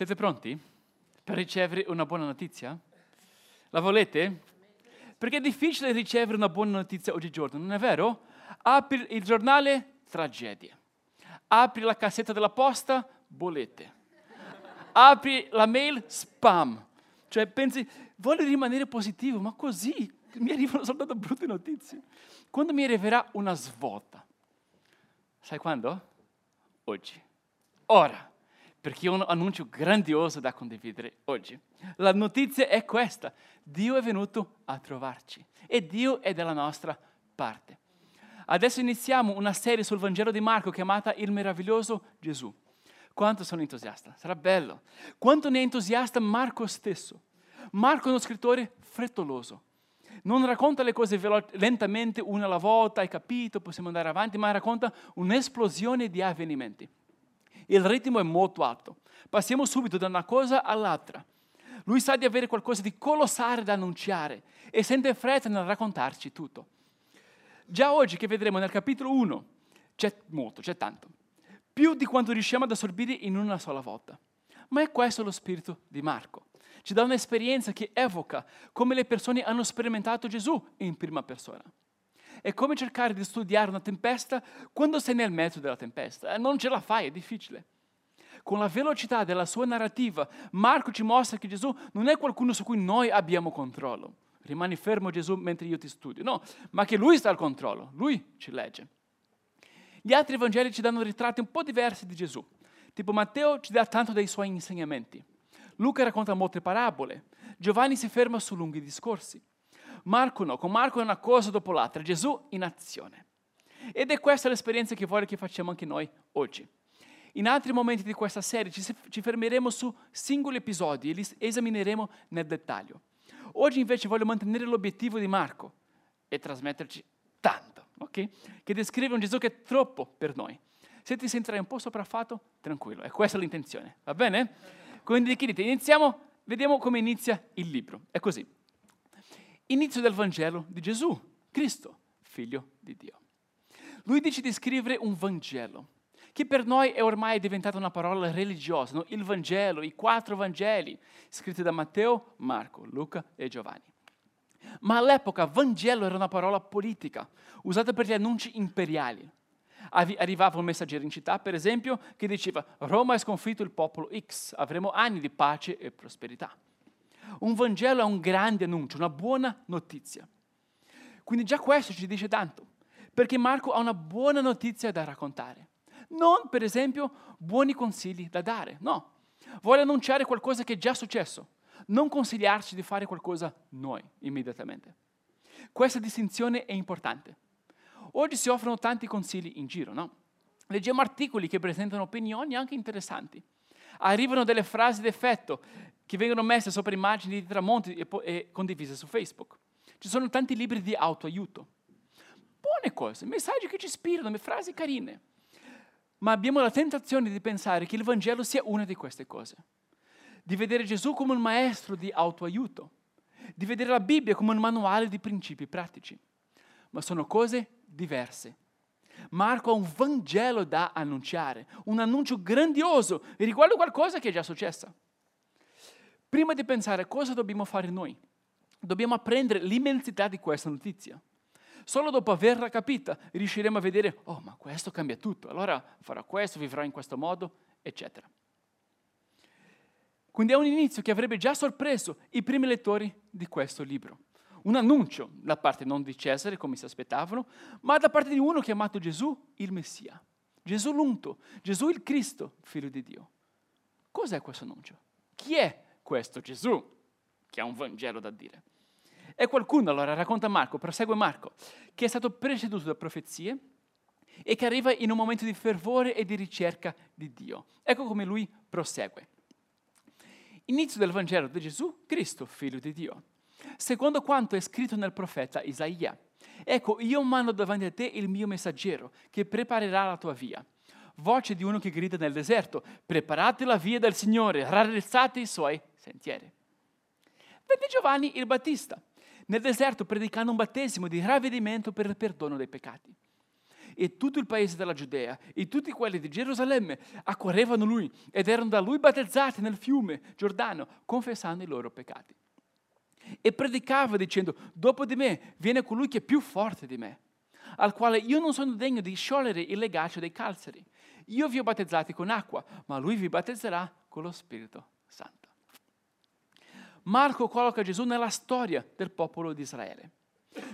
Siete pronti per ricevere una buona notizia? La volete? Perché è difficile ricevere una buona notizia oggigiorno, non è vero? Apri il giornale, tragedie. Apri la cassetta della posta, bollette. Apri la mail, spam. Cioè pensi, voglio rimanere positivo, ma così mi arrivano soltanto brutte notizie. Quando mi arriverà una svolta? Sai quando? Oggi. Ora perché ho un annuncio grandioso da condividere oggi. La notizia è questa, Dio è venuto a trovarci e Dio è dalla nostra parte. Adesso iniziamo una serie sul Vangelo di Marco chiamata Il meraviglioso Gesù. Quanto sono entusiasta, sarà bello. Quanto ne è entusiasta Marco stesso. Marco è uno scrittore frettoloso. Non racconta le cose velo- lentamente una alla volta, hai capito, possiamo andare avanti, ma racconta un'esplosione di avvenimenti il ritmo è molto alto. Passiamo subito da una cosa all'altra. Lui sa di avere qualcosa di colossale da annunciare e sente fretta nel raccontarci tutto. Già oggi che vedremo nel capitolo 1 c'è molto, c'è tanto, più di quanto riusciamo ad assorbire in una sola volta. Ma è questo lo spirito di Marco. Ci dà un'esperienza che evoca come le persone hanno sperimentato Gesù in prima persona. È come cercare di studiare una tempesta quando sei nel mezzo della tempesta. Eh, non ce la fai, è difficile. Con la velocità della sua narrativa, Marco ci mostra che Gesù non è qualcuno su cui noi abbiamo controllo. Rimani fermo Gesù mentre io ti studio. No, ma che lui sta al controllo, lui ci legge. Gli altri Vangeli ci danno ritratti un po' diversi di Gesù. Tipo Matteo ci dà tanto dei suoi insegnamenti. Luca racconta molte parabole. Giovanni si ferma su lunghi discorsi. Marco no, con Marco è una cosa dopo l'altra, Gesù in azione. Ed è questa l'esperienza che voglio che facciamo anche noi oggi. In altri momenti di questa serie ci, ci fermeremo su singoli episodi e li esamineremo nel dettaglio. Oggi invece voglio mantenere l'obiettivo di Marco e trasmetterci tanto, ok? Che descrive un Gesù che è troppo per noi. Se ti sentirai un po' sopraffatto, tranquillo, è questa l'intenzione, va bene? Quindi chiedete, iniziamo, vediamo come inizia il libro. È così inizio del Vangelo di Gesù, Cristo, figlio di Dio. Lui dice di scrivere un Vangelo, che per noi è ormai diventata una parola religiosa, no? il Vangelo, i quattro Vangeli, scritti da Matteo, Marco, Luca e Giovanni. Ma all'epoca Vangelo era una parola politica, usata per gli annunci imperiali. Arrivava un messaggero in città, per esempio, che diceva Roma ha sconfitto il popolo X, avremo anni di pace e prosperità. Un Vangelo è un grande annuncio, una buona notizia. Quindi già questo ci dice tanto, perché Marco ha una buona notizia da raccontare. Non, per esempio, buoni consigli da dare, no. Vuole annunciare qualcosa che è già successo, non consigliarci di fare qualcosa noi immediatamente. Questa distinzione è importante. Oggi si offrono tanti consigli in giro, no? Leggiamo articoli che presentano opinioni anche interessanti. Arrivano delle frasi d'effetto che vengono messe sopra immagini di tramonti e, e condivise su Facebook. Ci sono tanti libri di autoaiuto. Buone cose, messaggi che ci ispirano, frasi carine. Ma abbiamo la tentazione di pensare che il Vangelo sia una di queste cose. Di vedere Gesù come un maestro di autoaiuto. Di vedere la Bibbia come un manuale di principi pratici. Ma sono cose diverse. Marco ha un Vangelo da annunciare, un annuncio grandioso riguardo qualcosa che è già successo. Prima di pensare cosa dobbiamo fare noi, dobbiamo apprendere l'immensità di questa notizia. Solo dopo averla capita riusciremo a vedere, oh ma questo cambia tutto, allora farò questo, vivrò in questo modo, eccetera. Quindi è un inizio che avrebbe già sorpreso i primi lettori di questo libro. Un annuncio da parte non di Cesare, come si aspettavano, ma da parte di uno chiamato Gesù il Messia. Gesù l'unto, Gesù il Cristo, figlio di Dio. Cos'è questo annuncio? Chi è questo Gesù, che ha un Vangelo da dire. E qualcuno, allora racconta Marco, prosegue Marco, che è stato preceduto da profezie e che arriva in un momento di fervore e di ricerca di Dio. Ecco come lui prosegue. Inizio del Vangelo di Gesù, Cristo, figlio di Dio. Secondo quanto è scritto nel profeta Isaia. Ecco, io mando davanti a te il mio messaggero, che preparerà la tua via voce di uno che grida nel deserto, preparate la via del Signore, raddrizzate i suoi sentieri. Vede Giovanni il Battista nel deserto predicando un battesimo di ravvedimento per il perdono dei peccati. e tutto il paese della Giudea e tutti quelli di Gerusalemme accorrevano lui ed erano da lui battezzati nel fiume Giordano, confessando i loro peccati. E predicava dicendo, dopo di me viene colui che è più forte di me, al quale io non sono degno di sciogliere il legaccio dei calzari. Io vi ho battezzati con acqua, ma lui vi battezzerà con lo Spirito Santo. Marco colloca Gesù nella storia del popolo di Israele.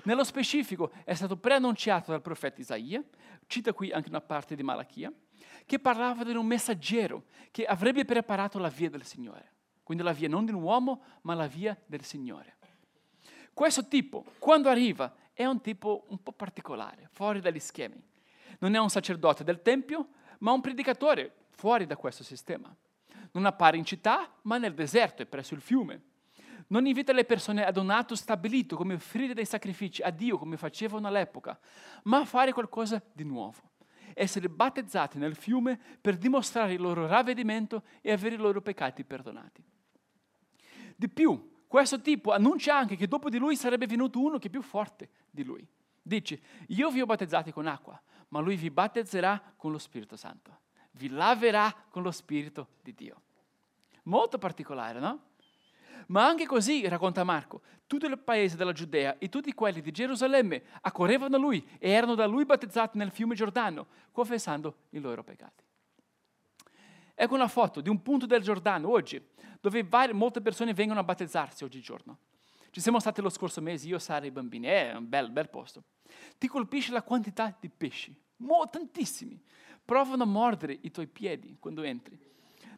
Nello specifico è stato preannunciato dal profeta Isaia, cita qui anche una parte di Malachia, che parlava di un messaggero che avrebbe preparato la via del Signore. Quindi la via non di un uomo, ma la via del Signore. Questo tipo, quando arriva, è un tipo un po' particolare, fuori dagli schemi. Non è un sacerdote del Tempio, ma un predicatore fuori da questo sistema. Non appare in città, ma nel deserto e presso il fiume non invita le persone ad un atto stabilito come offrire dei sacrifici a Dio come facevano all'epoca, ma a fare qualcosa di nuovo. Essere battezzati nel fiume per dimostrare il loro ravvedimento e avere i loro peccati perdonati. Di più, questo tipo annuncia anche che dopo di lui sarebbe venuto uno che è più forte di lui. Dice, io vi ho battezzati con acqua, ma lui vi battezzerà con lo Spirito Santo. Vi laverà con lo Spirito di Dio. Molto particolare, no? Ma anche così, racconta Marco, tutto il paese della Giudea e tutti quelli di Gerusalemme accorrevano a lui e erano da lui battezzati nel fiume Giordano, confessando i loro peccati. Ecco una foto di un punto del Giordano oggi, dove varie, molte persone vengono a battezzarsi oggigiorno. Ci siamo stati lo scorso mese, io, Sara e i bambini, è un bel, bel posto. Ti colpisce la quantità di pesci, Mo, tantissimi. Provano a mordere i tuoi piedi quando entri.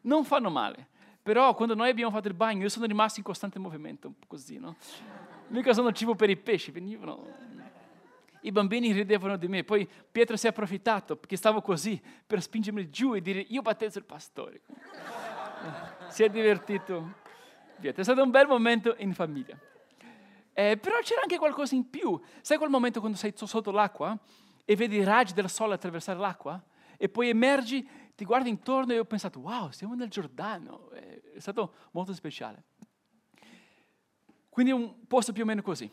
Non fanno male, però quando noi abbiamo fatto il bagno, io sono rimasto in costante movimento, un po' così, no? Mica sono cibo per i pesci, venivano. I bambini ridevano di me, poi Pietro si è approfittato perché stavo così per spingermi giù e dire io battezzo il pastore. si è divertito. Pietro. È stato un bel momento in famiglia. Eh, però c'era anche qualcosa in più. Sai quel momento quando sei sotto l'acqua e vedi i raggi del sole attraversare l'acqua? E poi emergi ti guardi intorno e ho pensato, wow, siamo nel Giordano, è stato molto speciale. Quindi un posto più o meno così.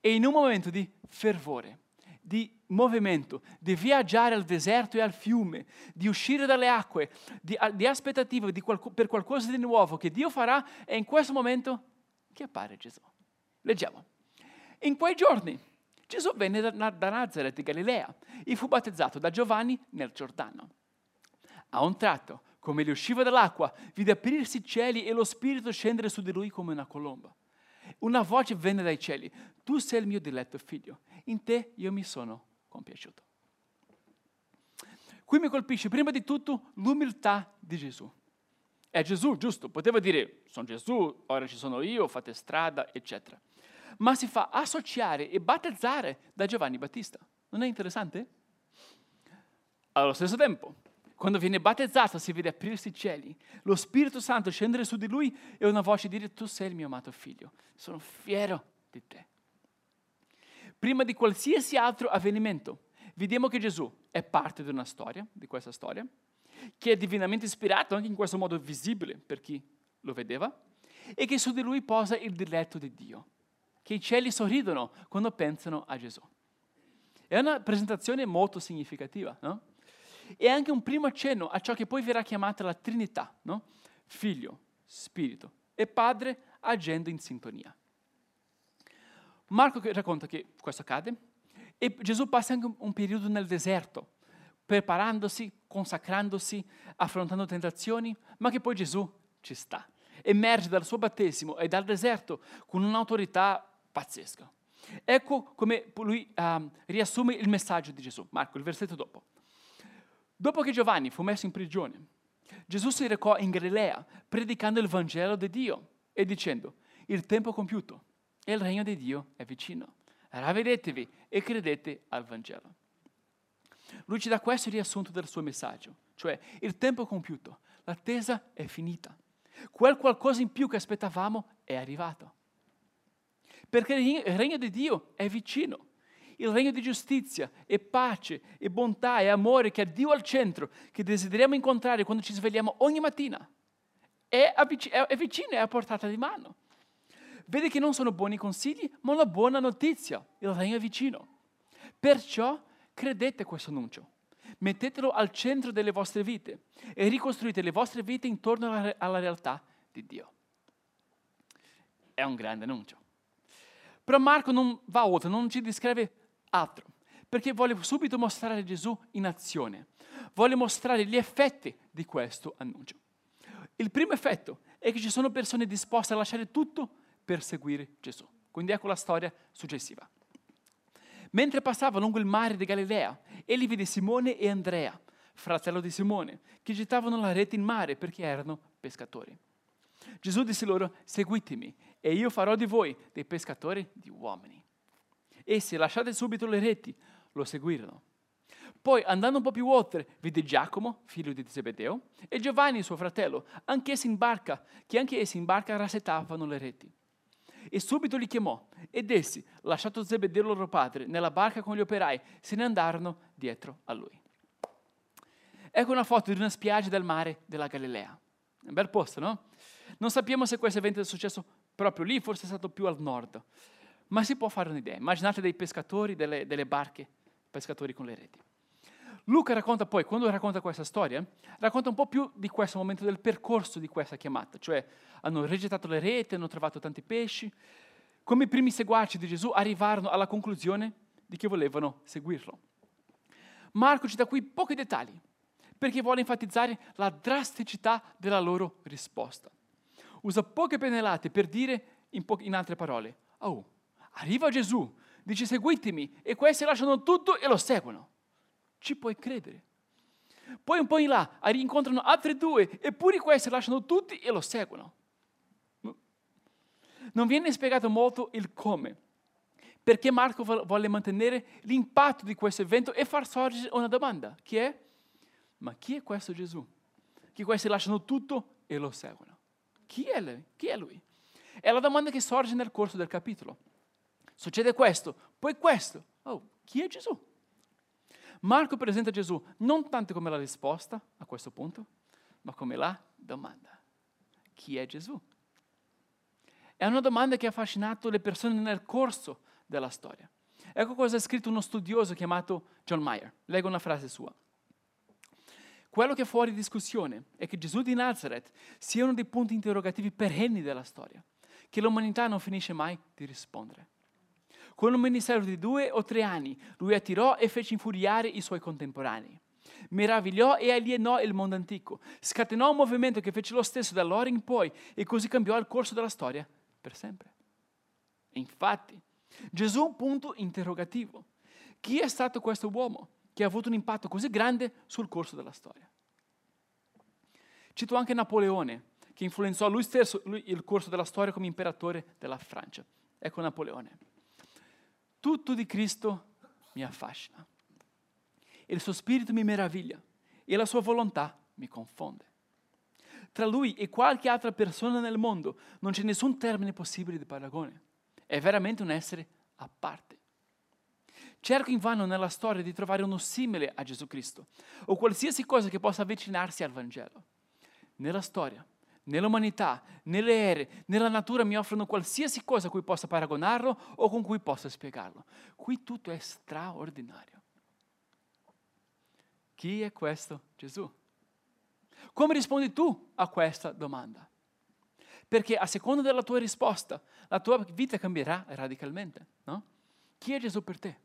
E in un momento di fervore, di movimento, di viaggiare al deserto e al fiume, di uscire dalle acque, di, di aspettativa di qualco, per qualcosa di nuovo che Dio farà, e in questo momento che appare Gesù. Leggiamo. In quei giorni Gesù venne da, da Nazareth di Galilea e fu battezzato da Giovanni nel Giordano. A un tratto, come gli usciva dall'acqua, vide aprirsi i cieli e lo Spirito scendere su di lui come una colomba. Una voce venne dai cieli, tu sei il mio diletto figlio, in te io mi sono compiaciuto. Qui mi colpisce prima di tutto l'umiltà di Gesù. È Gesù, giusto, poteva dire, sono Gesù, ora ci sono io, fate strada, eccetera. Ma si fa associare e battezzare da Giovanni Battista. Non è interessante? Allo stesso tempo, quando viene battezzato si vede aprirsi i cieli, lo Spirito Santo scendere su di lui e una voce dire tu sei il mio amato figlio, sono fiero di te. Prima di qualsiasi altro avvenimento, vediamo che Gesù è parte di una storia, di questa storia, che è divinamente ispirato anche in questo modo visibile per chi lo vedeva, e che su di lui posa il diletto di Dio, che i cieli sorridono quando pensano a Gesù. È una presentazione molto significativa, no? È anche un primo accenno a ciò che poi verrà chiamata la Trinità, no? Figlio, Spirito e Padre agendo in sintonia. Marco racconta che questo accade e Gesù passa anche un periodo nel deserto, preparandosi, consacrandosi, affrontando tentazioni, ma che poi Gesù ci sta. Emerge dal suo battesimo e dal deserto con un'autorità pazzesca. Ecco come lui um, riassume il messaggio di Gesù. Marco, il versetto dopo. Dopo che Giovanni fu messo in prigione, Gesù si recò in Galilea predicando il Vangelo di Dio e dicendo, il tempo è compiuto e il regno di Dio è vicino. Ravvedetevi e credete al Vangelo. Lui ci dà questo riassunto del suo messaggio, cioè il tempo è compiuto, l'attesa è finita. Quel qualcosa in più che aspettavamo è arrivato. Perché il regno di Dio è vicino il regno di giustizia e pace e bontà e amore che ha Dio al centro, che desideriamo incontrare quando ci svegliamo ogni mattina. È, è vicino, è a portata di mano. Vede che non sono buoni consigli, ma una buona notizia. Il regno è vicino. Perciò credete questo annuncio. Mettetelo al centro delle vostre vite e ricostruite le vostre vite intorno alla, alla realtà di Dio. È un grande annuncio. Però Marco non va oltre, non ci descrive altro, perché vuole subito mostrare Gesù in azione. Vuole mostrare gli effetti di questo annuncio. Il primo effetto è che ci sono persone disposte a lasciare tutto per seguire Gesù. Quindi ecco la storia successiva. Mentre passava lungo il mare di Galilea, egli vide Simone e Andrea, fratello di Simone, che gettavano la rete in mare perché erano pescatori. Gesù disse loro, seguitemi e io farò di voi dei pescatori di uomini. Essi, lasciate subito le reti, lo seguirono. Poi, andando un po' più oltre, vide Giacomo, figlio di Zebedeo, e Giovanni, suo fratello, anch'essi in barca, che anche essi in barca rassettavano le reti. E subito li chiamò, ed essi, lasciato Zebedeo loro padre, nella barca con gli operai, se ne andarono dietro a lui. Ecco una foto di una spiaggia del mare della Galilea. Un bel posto, no? Non sappiamo se questo evento è successo proprio lì, forse è stato più al nord, ma si può fare un'idea. Immaginate dei pescatori, delle, delle barche, pescatori con le reti. Luca racconta poi, quando racconta questa storia, racconta un po' più di questo momento del percorso di questa chiamata, cioè hanno rigettato le reti, hanno trovato tanti pesci, come i primi seguaci di Gesù arrivarono alla conclusione di che volevano seguirlo. Marco ci dà qui pochi dettagli, perché vuole enfatizzare la drasticità della loro risposta. Usa poche pennellate per dire, in, po- in altre parole, oh, arriva Gesù, dice seguitemi, e questi lasciano tutto e lo seguono. Ci puoi credere. Poi un po' in là incontrano altri due, eppure questi lasciano tutti e lo seguono. Non viene spiegato molto il come, perché Marco vuole mantenere l'impatto di questo evento e far sorgere una domanda, che è, ma chi è questo Gesù? Che questi lasciano tutto e lo seguono. Chi è lui? Chi è lui? È la domanda che sorge nel corso del capitolo. Succede questo, poi questo. Oh, chi è Gesù? Marco presenta Gesù non tanto come la risposta a questo punto, ma come la domanda. Chi è Gesù? È una domanda che ha affascinato le persone nel corso della storia. Ecco cosa ha scritto uno studioso chiamato John Mayer. Leggo una frase sua. Quello che è fuori discussione è che Gesù di Nazareth sia uno dei punti interrogativi perenni della storia, che l'umanità non finisce mai di rispondere. Con un ministero di due o tre anni, lui attirò e fece infuriare i suoi contemporanei. Meravigliò e alienò il mondo antico, scatenò un movimento che fece lo stesso da allora in poi e così cambiò il corso della storia per sempre. E infatti, Gesù punto interrogativo. Chi è stato questo uomo che ha avuto un impatto così grande sul corso della storia? Cito anche Napoleone, che influenzò lui stesso il corso della storia come imperatore della Francia. Ecco Napoleone. Tutto di Cristo mi affascina. Il suo spirito mi meraviglia e la sua volontà mi confonde. Tra lui e qualche altra persona nel mondo non c'è nessun termine possibile di paragone. È veramente un essere a parte. Cerco invano nella storia di trovare uno simile a Gesù Cristo o qualsiasi cosa che possa avvicinarsi al Vangelo. Nella storia, nell'umanità, nelle ere, nella natura mi offrono qualsiasi cosa a cui possa paragonarlo o con cui possa spiegarlo. Qui tutto è straordinario. Chi è questo Gesù? Come rispondi tu a questa domanda? Perché a seconda della tua risposta, la tua vita cambierà radicalmente. No? Chi è Gesù per te?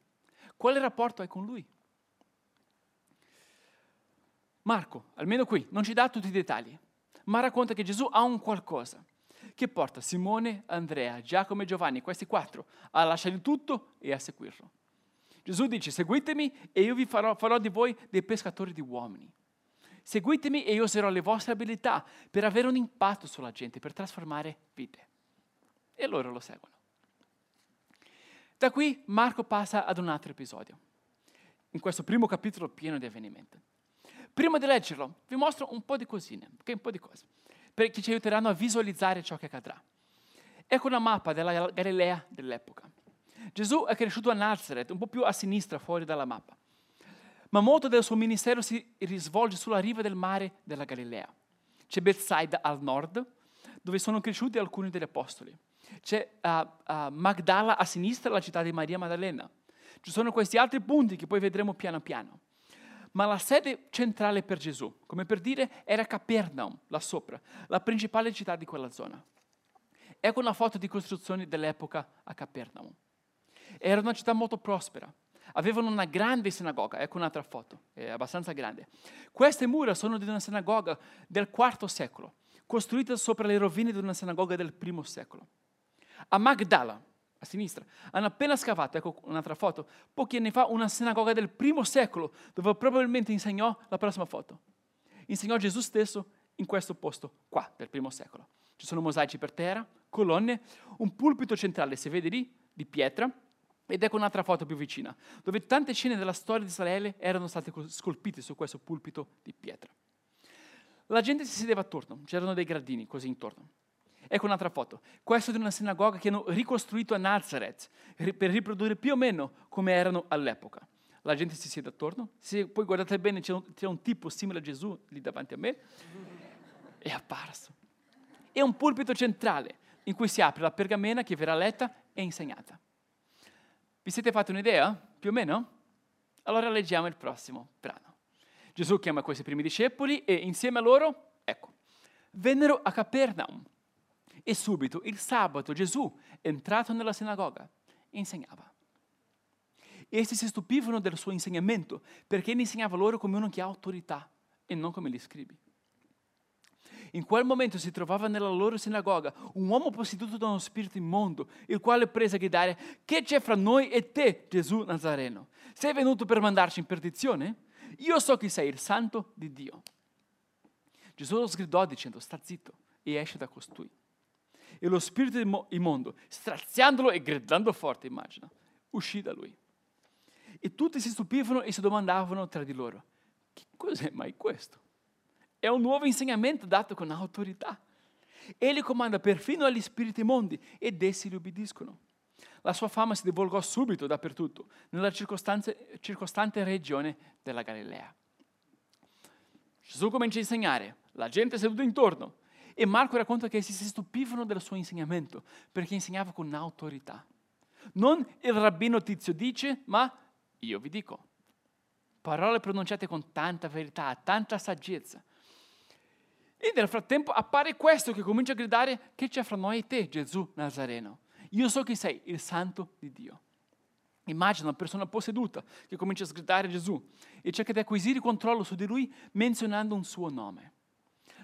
Quale rapporto hai con Lui? Marco, almeno qui, non ci dà tutti i dettagli, ma racconta che Gesù ha un qualcosa che porta Simone, Andrea, Giacomo e Giovanni, questi quattro, a lasciare tutto e a seguirlo. Gesù dice, seguitemi e io vi farò, farò di voi dei pescatori di uomini. Seguitemi e io userò le vostre abilità per avere un impatto sulla gente, per trasformare vite. E loro lo seguono. Da qui Marco passa ad un altro episodio, in questo primo capitolo pieno di avvenimenti. Prima di leggerlo, vi mostro un po' di cosine, okay? un po' di cose, perché ci aiuteranno a visualizzare ciò che accadrà. Ecco una mappa della Galilea dell'epoca. Gesù è cresciuto a Nazareth, un po' più a sinistra, fuori dalla mappa ma molto del suo ministero si risvolge sulla riva del mare della Galilea. C'è Bethsaida al nord, dove sono cresciuti alcuni degli apostoli. C'è uh, uh, Magdala a sinistra, la città di Maria Maddalena. Ci sono questi altri punti che poi vedremo piano piano. Ma la sede centrale per Gesù, come per dire, era Capernaum, là sopra, la principale città di quella zona. Ecco una foto di costruzioni dell'epoca a Capernaum. Era una città molto prospera. Avevano una grande sinagoga, ecco un'altra foto, è abbastanza grande. Queste mura sono di una sinagoga del IV secolo, costruita sopra le rovine di una sinagoga del I secolo. A Magdala, a sinistra, hanno appena scavato, ecco un'altra foto, pochi anni fa una sinagoga del I secolo, dove probabilmente insegnò la prossima foto. Insegnò Gesù stesso in questo posto qua, del I secolo. Ci sono mosaici per terra, colonne, un pulpito centrale, si vede lì, di pietra, ed ecco un'altra foto più vicina, dove tante scene della storia di Israele erano state scolpite su questo pulpito di pietra. La gente si sedeva attorno, c'erano dei gradini così intorno. Ecco un'altra foto. Questa è di una sinagoga che hanno ricostruito a Nazareth per riprodurre più o meno come erano all'epoca. La gente si siede attorno. Se poi guardate bene, c'è un, c'è un tipo simile a Gesù lì davanti a me. È apparso. È un pulpito centrale in cui si apre la pergamena che verrà letta e insegnata. Vi siete fatti un'idea? Più o meno? Allora leggiamo il prossimo brano. Gesù chiama questi primi discepoli e insieme a loro, ecco, vennero a Capernaum e subito, il sabato, Gesù, entrato nella sinagoga, insegnava. Essi si stupivano del suo insegnamento perché ne insegnava loro come uno che ha autorità e non come gli scribi. In quel momento si trovava nella loro sinagoga un uomo posseduto da uno spirito immondo, il quale prese a gridare, che c'è fra noi e te, Gesù Nazareno? Sei venuto per mandarci in perdizione? Io so che sei il santo di Dio. Gesù lo sgridò dicendo, sta zitto e esce da costui e lo spirito immondo, straziandolo e gridando forte, immagina, uscì da lui. E tutti si stupivano e si domandavano tra di loro, che cos'è mai questo? È un nuovo insegnamento dato con autorità. Egli comanda perfino agli spiriti immondi ed essi li obbediscono. La sua fama si divulgò subito dappertutto, nella circostante regione della Galilea. Gesù comincia a insegnare, la gente è seduta intorno, e Marco racconta che essi si stupivano del suo insegnamento perché insegnava con autorità. Non il rabbino tizio dice, ma io vi dico. Parole pronunciate con tanta verità, tanta saggezza. E nel frattempo appare questo che comincia a gridare che c'è fra noi e te, Gesù Nazareno. Io so che sei il santo di Dio. Immagina una persona posseduta che comincia a sgridare Gesù e cerca di acquisire controllo su di lui menzionando un suo nome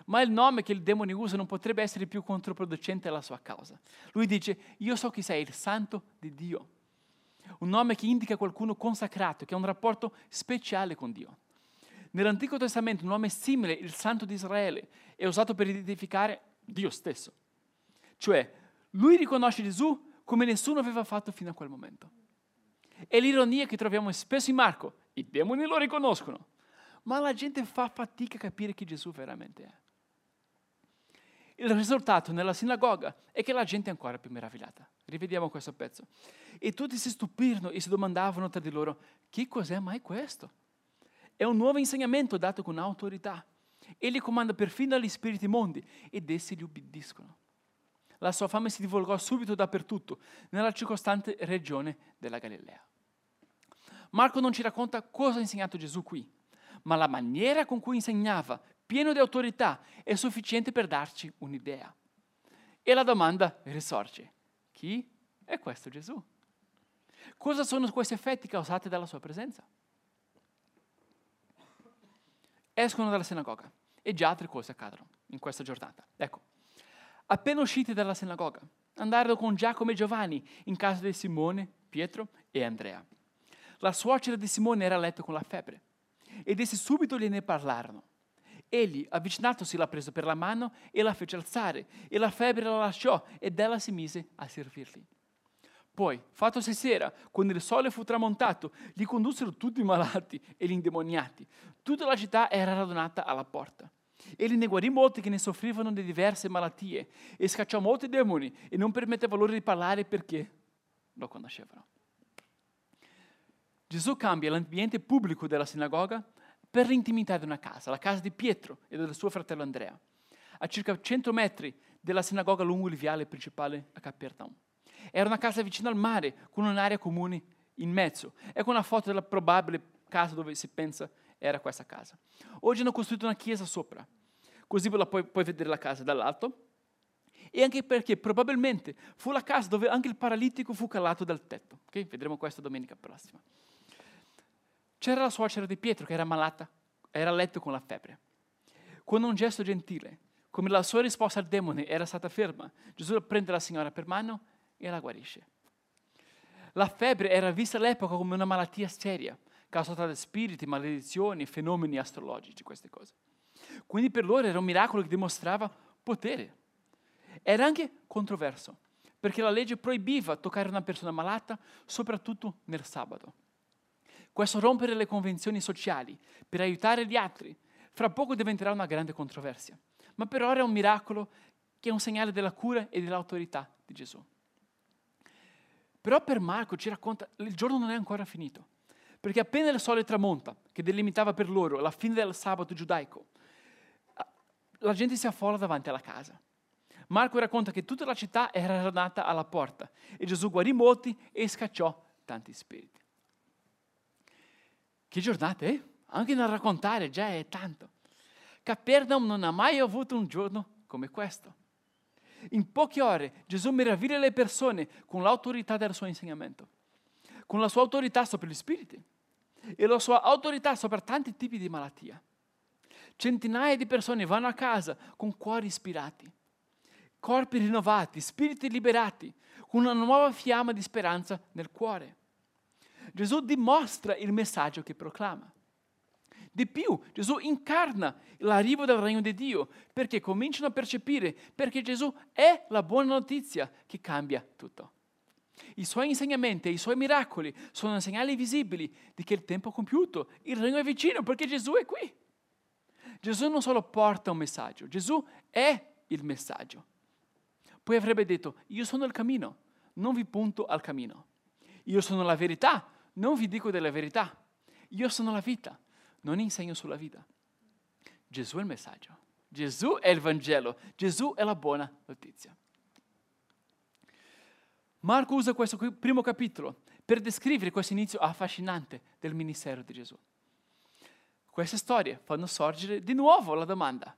ma il nome che il demone usa non potrebbe essere più controproducente alla sua causa. Lui dice, io so che sei il santo di Dio. Un nome che indica qualcuno consacrato, che ha un rapporto speciale con Dio. Nell'Antico Testamento un nome simile, il santo di Israele, è usato per identificare Dio stesso. Cioè, lui riconosce Gesù come nessuno aveva fatto fino a quel momento. È l'ironia che troviamo spesso in Marco. I demoni lo riconoscono, ma la gente fa fatica a capire chi Gesù veramente è. Il risultato nella sinagoga è che la gente è ancora più meravigliata. Rivediamo questo pezzo. E tutti si stupirono e si domandavano tra di loro, che cos'è mai questo? È un nuovo insegnamento dato con autorità. Egli comanda perfino agli spiriti mondi ed essi gli ubbidiscono. La sua fame si divulgò subito dappertutto, nella circostante regione della Galilea. Marco non ci racconta cosa ha insegnato Gesù qui, ma la maniera con cui insegnava pieno di autorità, è sufficiente per darci un'idea. E la domanda risorge. Chi è questo Gesù? Cosa sono questi effetti causati dalla sua presenza? Escono dalla sinagoga e già altre cose accadono in questa giornata. Ecco, appena usciti dalla sinagoga, andarono con Giacomo e Giovanni in casa di Simone, Pietro e Andrea. La suocera di Simone era a letto con la febbre ed essi subito gliene parlarono. Egli, avvicinatosi, la prese per la mano e la fece alzare, e la febbre la lasciò, ed ella si mise a servirli. Poi, fattosi sera, quando il sole fu tramontato, li condussero tutti i malati e gli indemoniati. Tutta la città era radunata alla porta. Egli ne guarì molti che ne soffrivano di diverse malattie e scacciò molti demoni e non permetteva loro di parlare perché lo conoscevano. Gesù cambia l'ambiente pubblico della sinagoga per l'intimità di una casa, la casa di Pietro e del suo fratello Andrea, a circa 100 metri della sinagoga lungo il viale principale a Capernaum. Era una casa vicino al mare, con un'area comune in mezzo. Ecco una foto della probabile casa dove si pensa era questa casa. Oggi hanno costruito una chiesa sopra, così puoi, puoi vedere la casa dall'alto. E anche perché probabilmente fu la casa dove anche il paralitico fu calato dal tetto. Okay? Vedremo questo domenica prossima. C'era la suocera di Pietro che era malata, era a letto con la febbre. Con un gesto gentile, come la sua risposta al demone era stata ferma, Gesù prende la signora per mano e la guarisce. La febbre era vista all'epoca come una malattia seria, causata da spiriti, maledizioni, fenomeni astrologici, queste cose. Quindi per loro era un miracolo che dimostrava potere. Era anche controverso, perché la legge proibiva toccare una persona malata, soprattutto nel sabato. Questo rompere le convenzioni sociali per aiutare gli altri, fra poco diventerà una grande controversia. Ma per ora è un miracolo che è un segnale della cura e dell'autorità di Gesù. Però per Marco ci racconta, il giorno non è ancora finito. Perché appena il sole tramonta, che delimitava per loro la fine del sabato giudaico, la gente si affolla davanti alla casa. Marco racconta che tutta la città era radunata alla porta e Gesù guarì molti e scacciò tanti spiriti. Che giornate, eh? Anche nel raccontare già è tanto. Capernaum non ha mai avuto un giorno come questo. In poche ore Gesù meraviglia le persone con l'autorità del suo insegnamento con la sua autorità sopra gli spiriti e la sua autorità sopra tanti tipi di malattia. Centinaia di persone vanno a casa con cuori ispirati, corpi rinnovati, spiriti liberati, con una nuova fiamma di speranza nel cuore. Gesù dimostra il messaggio che proclama. Di più, Gesù incarna l'arrivo del regno di Dio perché cominciano a percepire perché Gesù è la buona notizia che cambia tutto. I suoi insegnamenti e i suoi miracoli sono segnali visibili di che il tempo è compiuto, il regno è vicino perché Gesù è qui. Gesù non solo porta un messaggio, Gesù è il messaggio. Poi avrebbe detto, io sono il cammino, non vi punto al cammino. Io sono la verità, non vi dico della verità. Io sono la vita, non insegno sulla vita. Gesù è il messaggio, Gesù è il Vangelo, Gesù è la buona notizia. Marco usa questo primo capitolo per descrivere questo inizio affascinante del ministero di Gesù. Queste storie fanno sorgere di nuovo la domanda,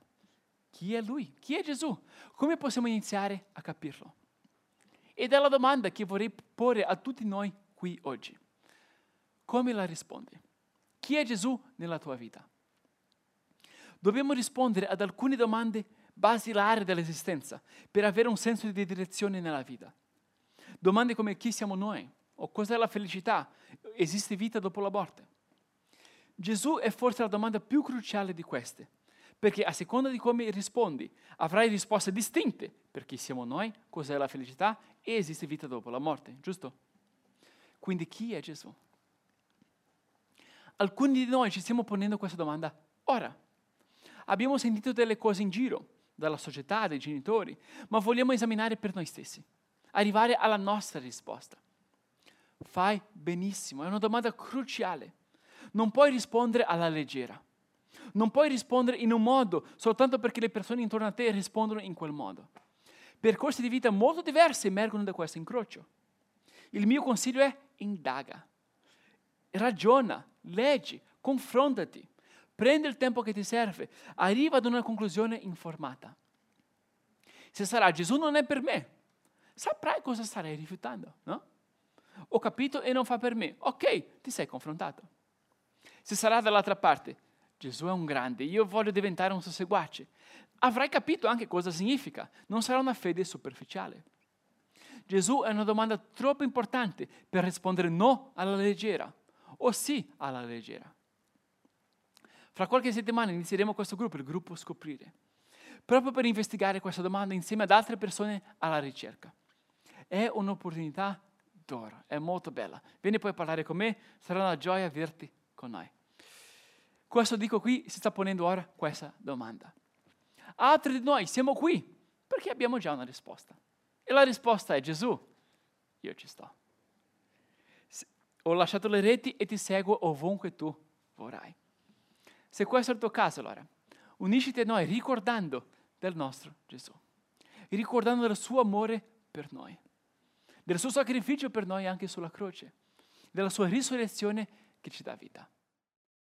chi è lui? Chi è Gesù? Come possiamo iniziare a capirlo? Ed è la domanda che vorrei porre a tutti noi qui oggi. Come la rispondi? Chi è Gesù nella tua vita? Dobbiamo rispondere ad alcune domande basilari dell'esistenza per avere un senso di direzione nella vita. Domande come chi siamo noi o cos'è la felicità? Esiste vita dopo la morte? Gesù è forse la domanda più cruciale di queste, perché a seconda di come rispondi avrai risposte distinte per chi siamo noi, cos'è la felicità e esiste vita dopo la morte, giusto? Quindi chi è Gesù? Alcuni di noi ci stiamo ponendo questa domanda ora. Abbiamo sentito delle cose in giro, dalla società, dai genitori, ma vogliamo esaminare per noi stessi arrivare alla nostra risposta. Fai benissimo, è una domanda cruciale. Non puoi rispondere alla leggera. Non puoi rispondere in un modo soltanto perché le persone intorno a te rispondono in quel modo. Percorsi di vita molto diversi emergono da questo incrocio. Il mio consiglio è indaga, ragiona, leggi, confrontati, prendi il tempo che ti serve, arriva ad una conclusione informata. Se sarà Gesù non è per me, saprai cosa starei rifiutando, no? Ho capito e non fa per me. Ok, ti sei confrontato. Se sarà dall'altra parte, Gesù è un grande, io voglio diventare un suo seguace, avrai capito anche cosa significa. Non sarà una fede superficiale. Gesù è una domanda troppo importante per rispondere no alla leggera o sì alla leggera. Fra qualche settimana inizieremo questo gruppo, il gruppo Scoprire, proprio per investigare questa domanda insieme ad altre persone alla ricerca è un'opportunità d'oro, è molto bella. Vieni poi a parlare con me, sarà una gioia averti con noi. Questo dico qui, si sta ponendo ora questa domanda. Altri di noi siamo qui perché abbiamo già una risposta. E la risposta è Gesù, io ci sto. Ho lasciato le reti e ti seguo ovunque tu vorrai. Se questo è il tuo caso, allora, unisciti a noi ricordando del nostro Gesù, ricordando del suo amore per noi del suo sacrificio per noi anche sulla croce della sua risurrezione che ci dà vita.